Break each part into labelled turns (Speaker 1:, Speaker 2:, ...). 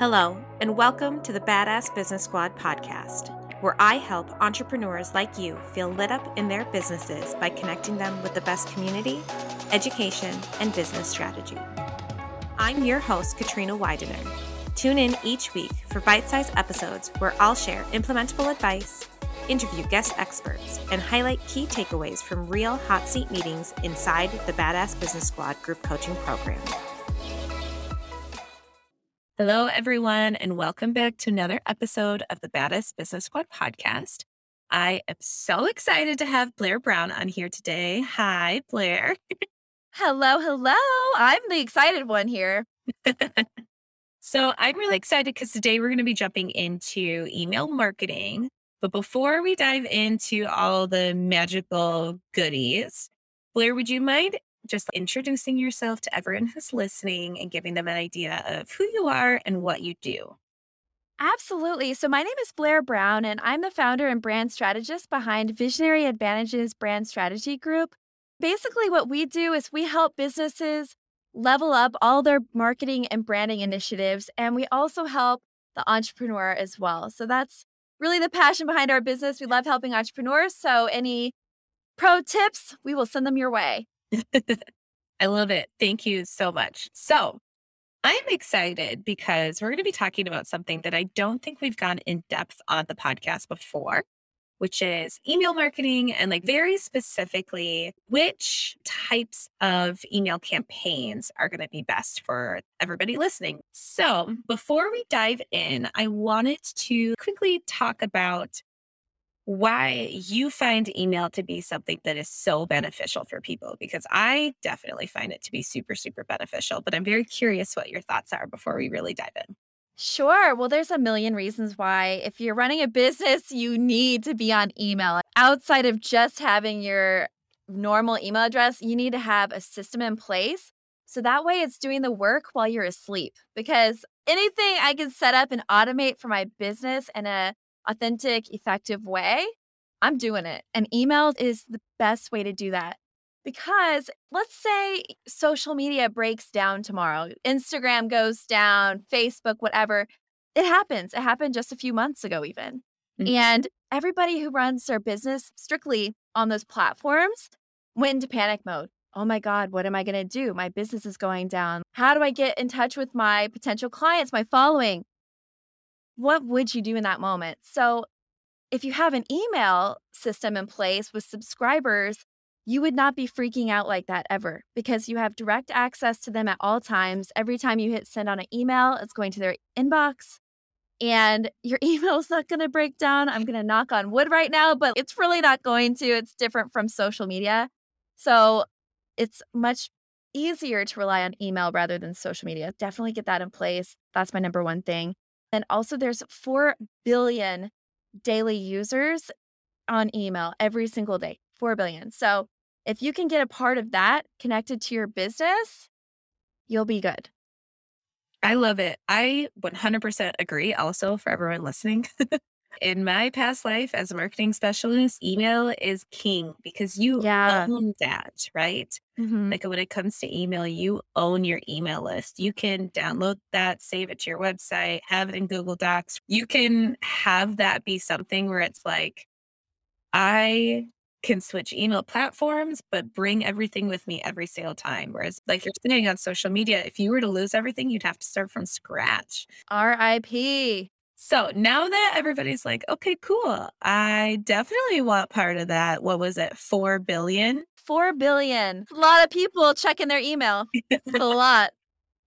Speaker 1: Hello, and welcome to the Badass Business Squad podcast, where I help entrepreneurs like you feel lit up in their businesses by connecting them with the best community, education, and business strategy. I'm your host, Katrina Widener. Tune in each week for bite sized episodes where I'll share implementable advice, interview guest experts, and highlight key takeaways from real hot seat meetings inside the Badass Business Squad group coaching program. Hello, everyone, and welcome back to another episode of the Badass Business Squad podcast. I am so excited to have Blair Brown on here today. Hi, Blair.
Speaker 2: hello, hello. I'm the excited one here.
Speaker 1: so, I'm really excited because today we're going to be jumping into email marketing. But before we dive into all the magical goodies, Blair, would you mind just introducing yourself to everyone who's listening and giving them an idea of who you are and what you do.
Speaker 2: Absolutely. So, my name is Blair Brown, and I'm the founder and brand strategist behind Visionary Advantages Brand Strategy Group. Basically, what we do is we help businesses level up all their marketing and branding initiatives, and we also help the entrepreneur as well. So, that's really the passion behind our business. We love helping entrepreneurs. So, any pro tips, we will send them your way.
Speaker 1: I love it. Thank you so much. So, I'm excited because we're going to be talking about something that I don't think we've gone in depth on the podcast before, which is email marketing and, like, very specifically, which types of email campaigns are going to be best for everybody listening. So, before we dive in, I wanted to quickly talk about why you find email to be something that is so beneficial for people because I definitely find it to be super, super beneficial. But I'm very curious what your thoughts are before we really dive in.
Speaker 2: Sure. Well, there's a million reasons why, if you're running a business, you need to be on email. Outside of just having your normal email address, you need to have a system in place. So that way it's doing the work while you're asleep. Because anything I can set up and automate for my business in a authentic, effective way, I'm doing it. And email is the best way to do that. Because let's say social media breaks down tomorrow, Instagram goes down, Facebook, whatever. It happens. It happened just a few months ago, even. Mm-hmm. And everybody who runs their business strictly on those platforms went into panic mode. Oh my God, what am I going to do? My business is going down. How do I get in touch with my potential clients, my following? What would you do in that moment? So, if you have an email system in place with subscribers, you would not be freaking out like that ever because you have direct access to them at all times. Every time you hit send on an email, it's going to their inbox and your email is not going to break down. I'm going to knock on wood right now, but it's really not going to. It's different from social media. So it's much easier to rely on email rather than social media. Definitely get that in place. That's my number one thing. And also, there's 4 billion daily users on email every single day. 4 billion. So, if you can get a part of that connected to your business, you'll be good.
Speaker 1: I love it. I 100% agree. Also, for everyone listening, in my past life as a marketing specialist, email is king because you yeah. own that, right? Mm-hmm. Like when it comes to email, you own your email list. You can download that, save it to your website, have it in Google Docs. You can have that be something where it's like, I can switch email platforms, but bring everything with me every single time. Whereas, like you're saying on social media, if you were to lose everything, you'd have to start from scratch.
Speaker 2: RIP.
Speaker 1: So now that everybody's like, okay, cool. I definitely want part of that. What was it? 4 billion?
Speaker 2: 4 billion. A lot of people checking their email. a lot.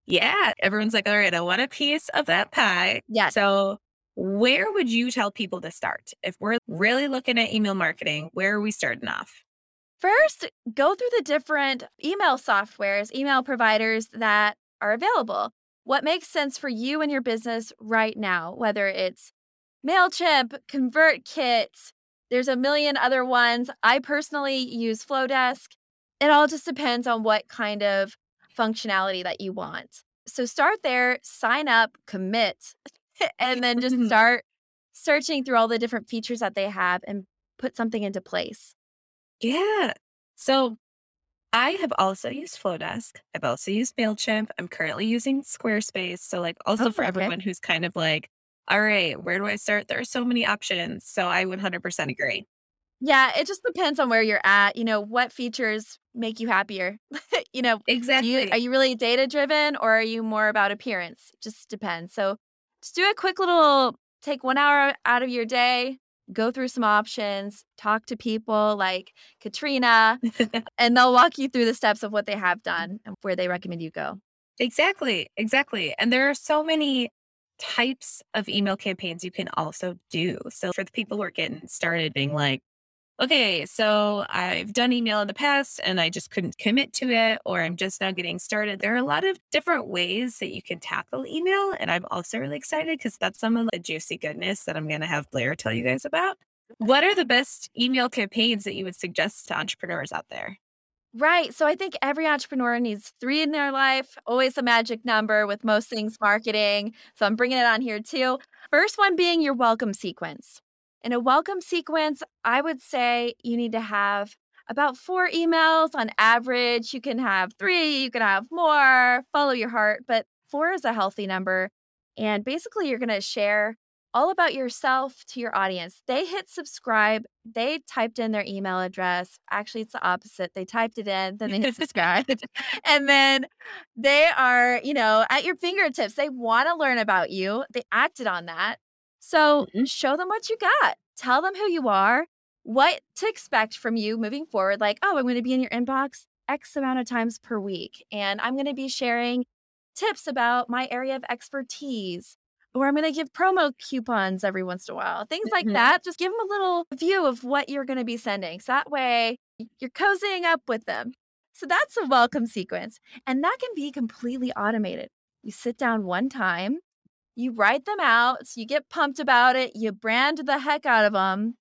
Speaker 1: Yeah. Everyone's like, all right, I want a piece of that pie.
Speaker 2: Yeah.
Speaker 1: So where would you tell people to start? If we're really looking at email marketing, where are we starting off?
Speaker 2: First, go through the different email softwares, email providers that are available what makes sense for you and your business right now, whether it's MailChimp, ConvertKit, there's a million other ones. I personally use Flodesk. It all just depends on what kind of functionality that you want. So start there, sign up, commit, and then just start searching through all the different features that they have and put something into place.
Speaker 1: Yeah. So I have also used Flodesk. I've also used MailChimp. I'm currently using Squarespace. So, like, also
Speaker 2: Oh,
Speaker 1: for
Speaker 2: okay.
Speaker 1: everyone who's kind of like, all right, where do I start? There are so many options. So, I 100% agree.
Speaker 2: Yeah, it just depends on where you're at. You know, what features make you happier? you know, do you
Speaker 1: Exactly.
Speaker 2: are you really data driven or are you more about appearance? Just depends. So just do a quick little take one hour out of your day, go through some options, talk to people like Katrina, and they'll walk you through the steps of what they have done and where they recommend you go.
Speaker 1: exactly. Exactly. And there are so many types of email campaigns you can also do. So, for the people who are getting started, being like, okay, so I've done email in the past and I just couldn't commit to it, or I'm just now getting started. There are a lot of different ways that you can tackle email. And I'm also really excited because that's some of the juicy goodness that I'm going to have Blair tell you guys about. What are the best email campaigns that you would suggest to entrepreneurs out there?
Speaker 2: Right. So I think every entrepreneur needs three in their life, always a magic number with most things marketing. So I'm bringing it on here too. First one being your welcome sequence. In a welcome sequence, I would say you need to have about four emails on average. You can have three, you can have more, follow your heart, but four is a healthy number. And basically, you're going to share all about yourself to your audience. They hit subscribe, they typed in their email address. Actually, it's the opposite. They typed it in, then they hit subscribe. and then they are, you know, at your fingertips. They want to learn about you. They acted on that. So
Speaker 1: Mhm.
Speaker 2: show them what you got. Tell them who you are, what to expect from you moving forward. Like, oh, I'm going to be in your inbox X amount of times per week. And I'm going to be sharing tips about my area of expertise. Or I'm going to give promo coupons every once in a while. Things like
Speaker 1: Mhm.
Speaker 2: that. Just give them a little view of what you're going to be sending. So that way you're cozying up with them. So that's a welcome sequence. And that can be completely automated. You sit down one time, you write them out, so you get pumped about it, you brand the heck out of them,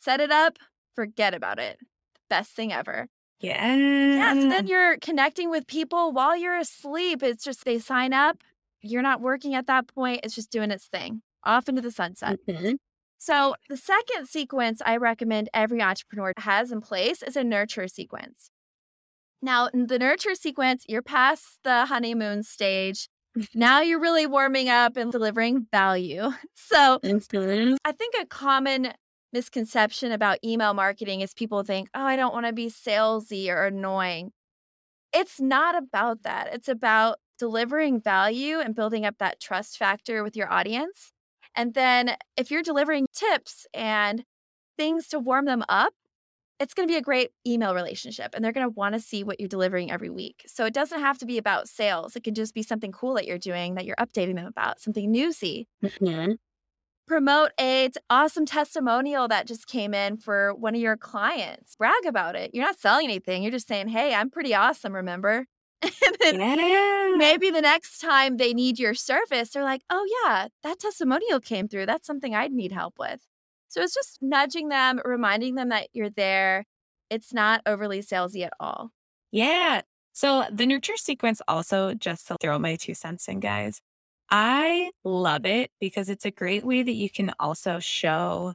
Speaker 2: set it up, forget about it. The Best thing ever.
Speaker 1: Yeah.
Speaker 2: Yeah, so then you're connecting with people while you're asleep. It's just they sign up, you're not working at that point, it's just doing its thing. Off into the sunset.
Speaker 1: Mhm.
Speaker 2: So, the second sequence I recommend every entrepreneur has in place is a nurture sequence. Now, in the nurture sequence, you're past the honeymoon stage. Now you're really warming up and delivering value. So,
Speaker 1: Mhm.
Speaker 2: I think a common misconception about email marketing is people think, oh, I don't want to be salesy or annoying. It's not about that. It's about delivering value and building up that trust factor with your audience. And then if you're delivering tips and things to warm them up, it's going to be a great email relationship and they're going to want to see what you're delivering every week. So it doesn't have to be about sales. It can just be something cool that you're doing that you're updating them about, something newsy
Speaker 1: Mhm.
Speaker 2: promote a awesome testimonial that just came in for one of your clients. Brag about it. You're not selling anything. You're just saying, "Hey, I'm pretty awesome, remember?" and then
Speaker 1: Yeah.
Speaker 2: maybe the next time they need your service, they're like, "Oh yeah, that testimonial came through. That's something I'd need help with." So it's just nudging them, reminding them that you're there. It's not overly salesy at all.
Speaker 1: Yeah. So the nurture sequence also, just to throw my two cents in, guys, I love it because it's a great way that you can also show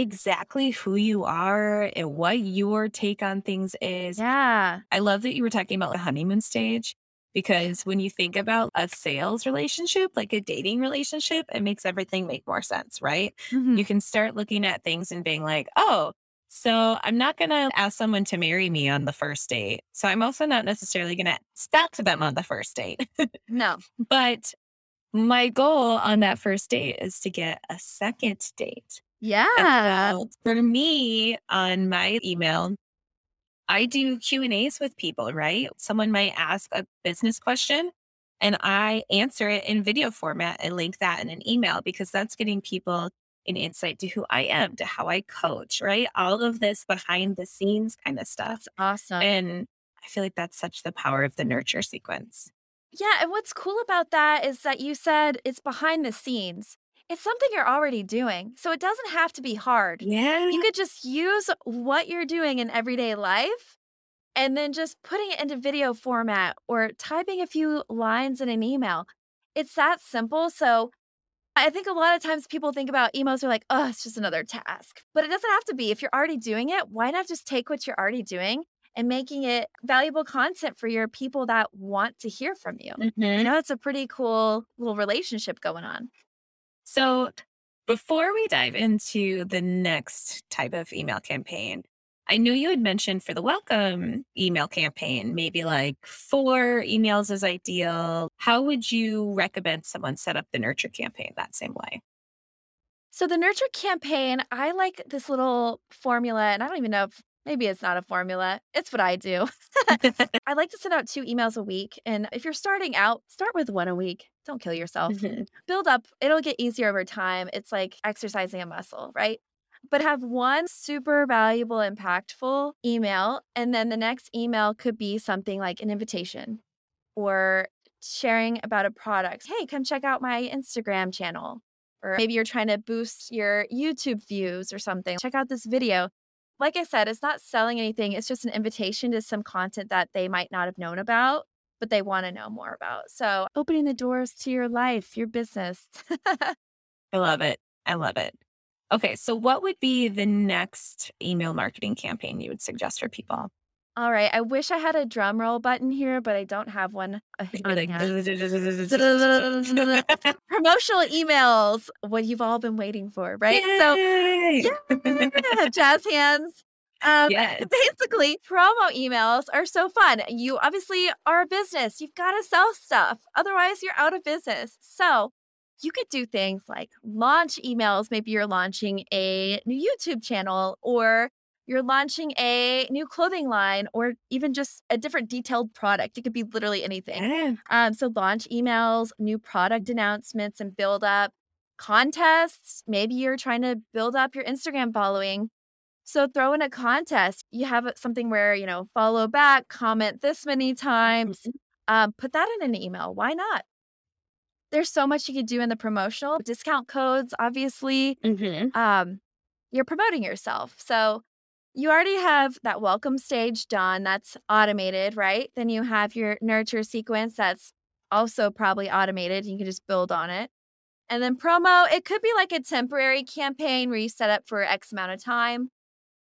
Speaker 1: exactly who you are and what your take on things is.
Speaker 2: Yeah.
Speaker 1: I love that you were talking about the honeymoon stage because when you think about a sales relationship, like a dating relationship, it makes everything make more sense, right?
Speaker 2: Mhm.
Speaker 1: You can start looking at things and being like, oh, so I'm not going to ask someone to marry me on the first date. So I'm also not necessarily going to talk to them on the first date.
Speaker 2: No.
Speaker 1: but my goal on that first date is to get a second date.
Speaker 2: Yeah.
Speaker 1: So for me on my email, I do Q and A's with people, right? Someone might ask a business question and I answer it in video format and link that in an email because that's getting people an insight to who I am, to how I coach, right? All of this behind the scenes kind of stuff.
Speaker 2: Awesome.
Speaker 1: And I feel like that's such the power of the nurture sequence.
Speaker 2: Yeah, and what's cool about that is that you said it's behind the scenes. It's something you're already doing. So it doesn't have to be hard.
Speaker 1: Yeah.
Speaker 2: You could just use what you're doing in everyday life and then just putting it into video format or typing a few lines in an email. It's that simple. So I think a lot of times people think about emails are like, oh, it's just another task. But it doesn't have to be. If you're already doing it, why not just take what you're already doing and making it valuable content for your people that want to hear from you.
Speaker 1: Mm-hmm.
Speaker 2: You know, it's a pretty cool little relationship going on.
Speaker 1: So, before we dive into the next type of email campaign, I knew you had mentioned for the welcome email campaign, maybe like four emails is ideal. How would you recommend someone set up the nurture campaign that same way?
Speaker 2: So, the nurture campaign, I like this little formula, and I don't even know if maybe it's not a formula. It's what I do. I like to send out two emails a week. And if you're starting out, start with one a week. Don't kill yourself.
Speaker 1: Mhm.
Speaker 2: Build up, it'll get easier over time. It's like exercising a muscle, right? But have one super valuable, impactful email. And then the next email could be something like an invitation or sharing about a product. Hey, come check out my Instagram channel. Or maybe you're trying to boost your YouTube views or something. Check out this video like I said, it's not selling anything. It's just an invitation to some content that they might not have known about, but they want to know more about. So opening the doors to your life, your business.
Speaker 1: I love it. I love it. Okay, so what would be the next email marketing campaign you would suggest for people?
Speaker 2: All right. I wish I had a drum roll button here, but I don't have one.
Speaker 1: Like-
Speaker 2: Promotional emails, what you've all been waiting for, right? So yeah, jazz hands. Um,
Speaker 1: Yes.
Speaker 2: Basically, promo emails are so fun. You obviously are a business. You've got to sell stuff. Otherwise, you're out of business. So you could do things like launch emails. Maybe you're launching a new YouTube channel or you're launching a new clothing line or even just a different detailed product. It could be literally anything.
Speaker 1: Yeah.
Speaker 2: Um, so launch emails, new product announcements, and build up contests. Maybe you're trying to build up your Instagram following. So throw in a contest. You have something where, you know, follow back, comment this many times. Um, put that in an email. Why not? There's so much you could do in the promotional discount codes, obviously
Speaker 1: Mhm.
Speaker 2: um, you're promoting yourself. So you already have that welcome stage done. That's automated, right? Then you have your nurture sequence that's also probably automated. You can just build on it. And then promo, it could be like a temporary campaign where you set up for X amount of time.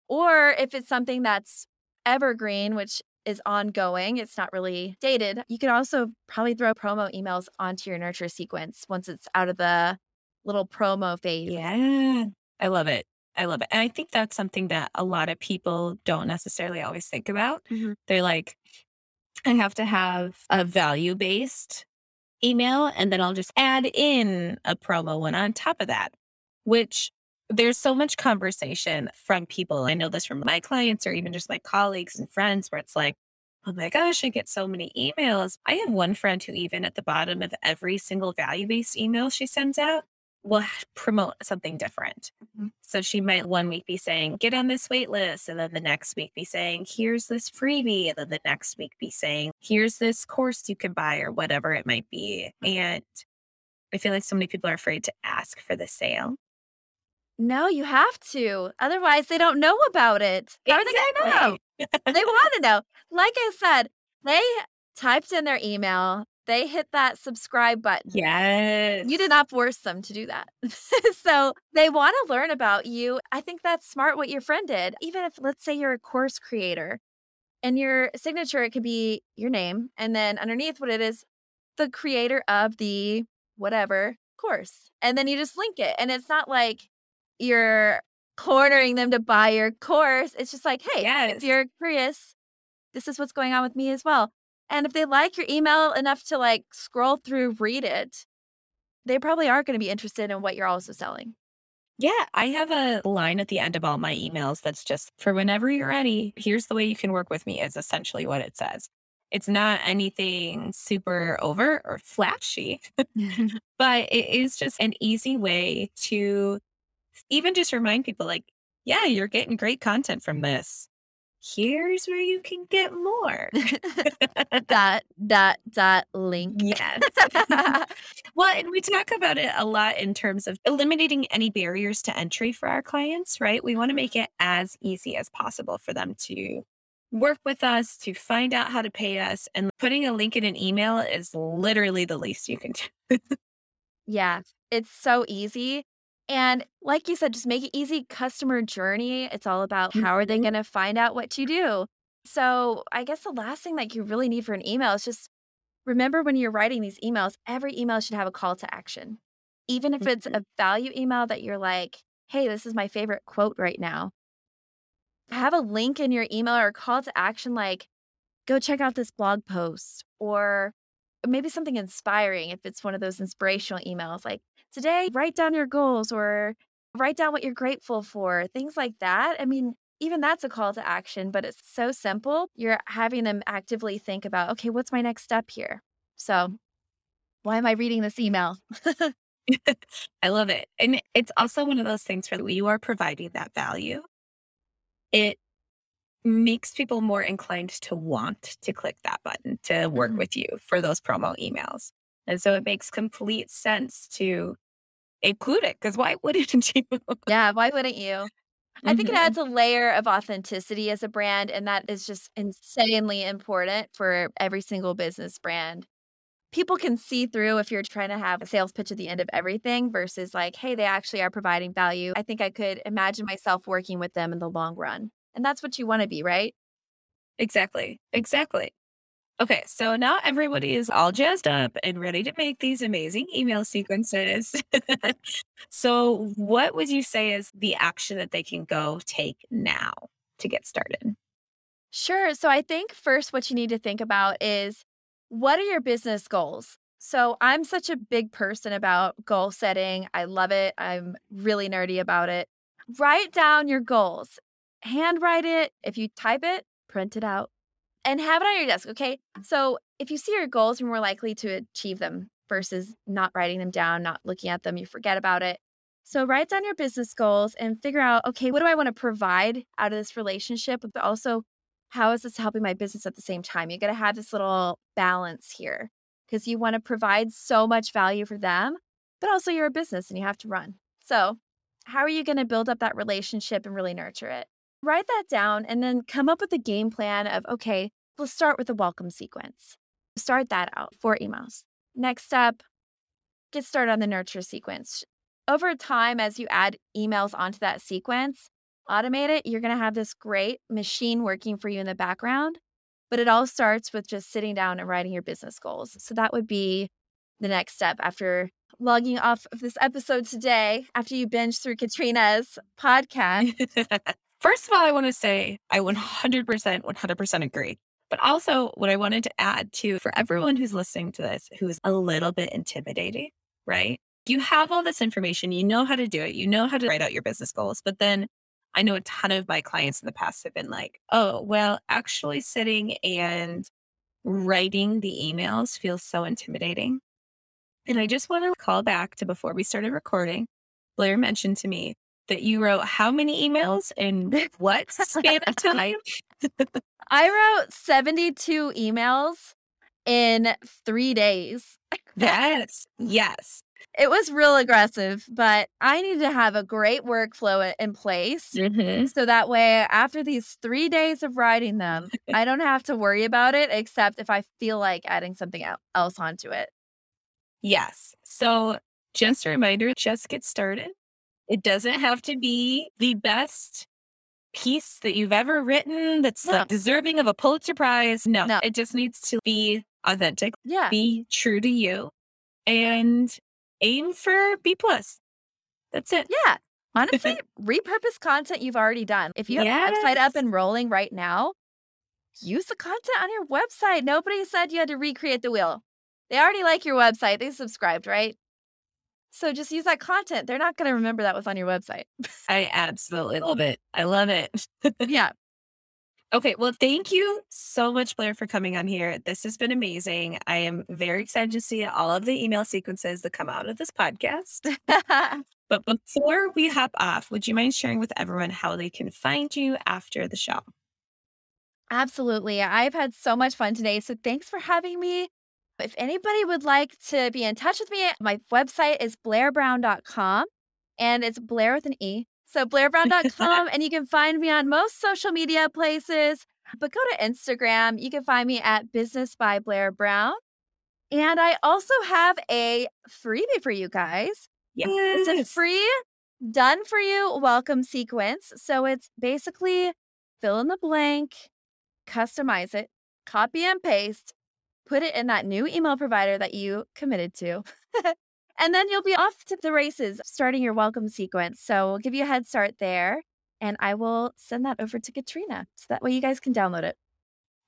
Speaker 2: Or if it's something that's evergreen, which is ongoing, it's not really dated, you could also probably throw promo emails onto your nurture sequence once it's out of the little promo phase.
Speaker 1: Yeah. I love it. I love it. And I think that's something that a lot of people don't necessarily always think about.
Speaker 2: Mhm.
Speaker 1: They're like, I have to have a value based email and then I'll just add in a promo one on top of that, which there's so much conversation from people. I know this from my clients or even just my colleagues and friends where it's like, oh my gosh, I get so many emails. I have one friend who, even at the bottom of every single value based email she sends out, will promote something different.
Speaker 2: Mhm.
Speaker 1: So she might one week be saying, get on this wait list. And then the next week be saying, here's this freebie. And then the next week be saying, here's this course you can buy or whatever it might be. And I feel like so many people are afraid to ask for the sale.
Speaker 2: No, you have to. Otherwise, they don't know about it. How are they going to know? they want to know. Like I said, they typed in their email, they hit that subscribe button.
Speaker 1: Yes.
Speaker 2: You did not force them to do that. so they want to learn about you. I think that's smart what your friend did. Even if, let's say, you're a course creator and your signature, it could be your name. And then underneath what it is, the creator of the whatever course. And then you just link it. And it's not like you're cornering them to buy your course. It's just like, hey,
Speaker 1: Yes.
Speaker 2: if you're curious, this is what's going on with me as well. And if they like your email enough to like scroll through, read it, they probably are going to be interested in what you're also selling.
Speaker 1: Yeah, I have a line at the end of all my emails that's just for whenever you're ready, here's the way you can work with me, is essentially what it says. It's not anything super over or flashy, but it is just an easy way to even just remind people like, yeah, you're getting great content from mm-hmm. this. Here's where you can get more.
Speaker 2: that dot, dot, link.
Speaker 1: yes. Well, and we talk about it a lot in terms of eliminating any barriers to entry for our clients, right? We want to mm-hmm. make it as easy as possible for them to work with us, to find out how to pay us. And putting a link in an email is literally the least you can do.
Speaker 2: Yeah, it's so easy. And like you said, just make it easy customer journey. It's all about how are they
Speaker 1: Mhm.
Speaker 2: going to find out what you do? So I guess the last thing that you really need for an email is just remember when you're writing these emails, every email should have a call to action. Even if it's
Speaker 1: Mhm.
Speaker 2: a value email that you're like, hey, this is my favorite quote right now. Have a link in your email or a call to action like, go check out this blog post or maybe something inspiring if it's one of those inspirational emails like, today, write down your goals or write down what you're grateful for, things like that. I mean, even that's a call to action, but it's so simple. You're having them actively think about, okay, what's my next step here? So, why am I reading this email?
Speaker 1: I love it. And it's also one of those things where you are providing that value. It makes people more inclined to want to click that button to work
Speaker 2: Mhm.
Speaker 1: with you for those promo emails. And so it makes complete sense to include it because why wouldn't you?
Speaker 2: Yeah, why wouldn't you? I think it
Speaker 1: Mhm.
Speaker 2: adds a layer of authenticity as a brand, and that is just insanely important for every single business brand. People can see through if you're trying to have a sales pitch at the end of everything versus like, hey, they actually are providing value. I think I could imagine myself working with them in the long run. And that's what you want to be, right?
Speaker 1: Exactly. Exactly. Okay, so now everybody is all jazzed up and ready to make these amazing email sequences. so, what would you say is the action that they can go take now to get started?
Speaker 2: Sure. So I think first, what you need to think about is what are your business goals? So I'm such a big person about goal setting. I love it. I'm really nerdy about it. Write down your goals, handwrite it. If you type it, print it out and have it on your desk. Okay. Mm. So if you see your goals, you're more likely to achieve them versus not writing them down, not looking at them, you forget about it. So write down your business goals and figure out, okay, what do I want to provide out of this relationship? But also, how is this helping my business at the same time? You got to have this little balance here because you want to provide so much value for them, but also you're a business and you have to run. So, how are you going to build up that relationship and really nurture it? Write that down and then come up with a game plan of, okay, let's start with the welcome sequence. Start that out for emails. Next step, get started on the nurture sequence. Over time, as you add emails onto that sequence, automate it, you're going to have this great machine working for you in the background. But it all starts with just sitting down and writing your business goals. So that would be the next step after logging off of this episode today, after you binge through Katrina's podcast.
Speaker 1: First of all, I want to say I 100%, 100% agree. But also, what I wanted to add to for everyone who's listening to this who's a little bit intimidating, right? You have all this information, you know how to do it, you know how to write out your business goals. But then I know a ton of my clients in the past have been like, oh, well, actually sitting and writing the emails feels so intimidating. And I just want to call back to before we started recording. Blair mentioned to me that you wrote how many emails in what span of time?
Speaker 2: I wrote 72 emails in three days.
Speaker 1: Yes, yes.
Speaker 2: It was real aggressive, but I need to have a great workflow in place.
Speaker 1: Mhm.
Speaker 2: So that way, after these three days of writing them, I don't have to worry about it, except if I feel like adding something el- else onto it.
Speaker 1: Yes. So just a reminder, just get started. It doesn't have to be the best piece that you've ever written that's
Speaker 2: No.
Speaker 1: like deserving of a Pulitzer Prize. No,
Speaker 2: No.
Speaker 1: it just needs to be authentic,
Speaker 2: Yeah.
Speaker 1: be true to you, and aim for B plus. That's it.
Speaker 2: Yeah. Honestly, repurpose content you've already done. If you have a website up and rolling right now, use the content on your website. Nobody said you had to recreate the wheel. They already like your website. They subscribed, right? So just use that content. They're not going to remember that was on your website.
Speaker 1: I absolutely oh. love it. I love it.
Speaker 2: yeah.
Speaker 1: Okay, well, thank you so much, Blair, for coming on here. This has been amazing. I am very excited to see all of the email sequences that come out of this podcast. But before we hop off, would you mind sharing with everyone how they can find you after the show?
Speaker 2: Absolutely. I've had so much fun today. So thanks for having me. If anybody would like to be in touch with me, my website is blairbrown.com and it's Blair with an E. So blairbrown.com and you can find me on most social media places, but go to Instagram. You can find me at Business by Blair Brown. And I also have a freebie for you guys. It's a free, done for you welcome sequence. So it's basically fill in the blank, customize it, copy and paste, put it in that new email provider that you committed to. and then you'll be off to the races starting your welcome sequence. So we'll give you a head start there. And I will send that over to Katrina so that way you guys can download it.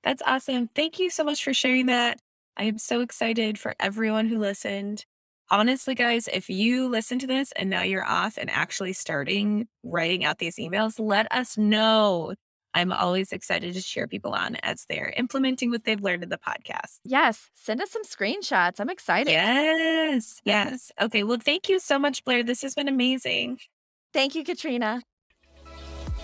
Speaker 1: That's awesome. Thank you so much for sharing that. I am so excited for everyone who listened. Honestly, guys, if you listen to this and now you're off and actually starting writing out these emails, let us know. I'm always excited to cheer people on as they're implementing what they've learned in the podcast.
Speaker 2: Yes. Send us some screenshots. I'm excited.
Speaker 1: Yes. Yes. Okay. Well, thank you so much, Blair. This has been amazing.
Speaker 2: Thank you, Katrina.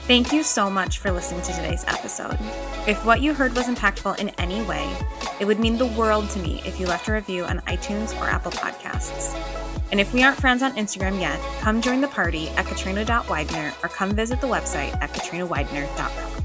Speaker 1: Thank you so much for listening to today's episode. If what you heard was impactful in any way, it would mean the world to me if you left a review on iTunes or Apple Podcasts. And if we aren't friends on Instagram yet, come join the party at katrina.widener or come visit the website at katrinawidener.com.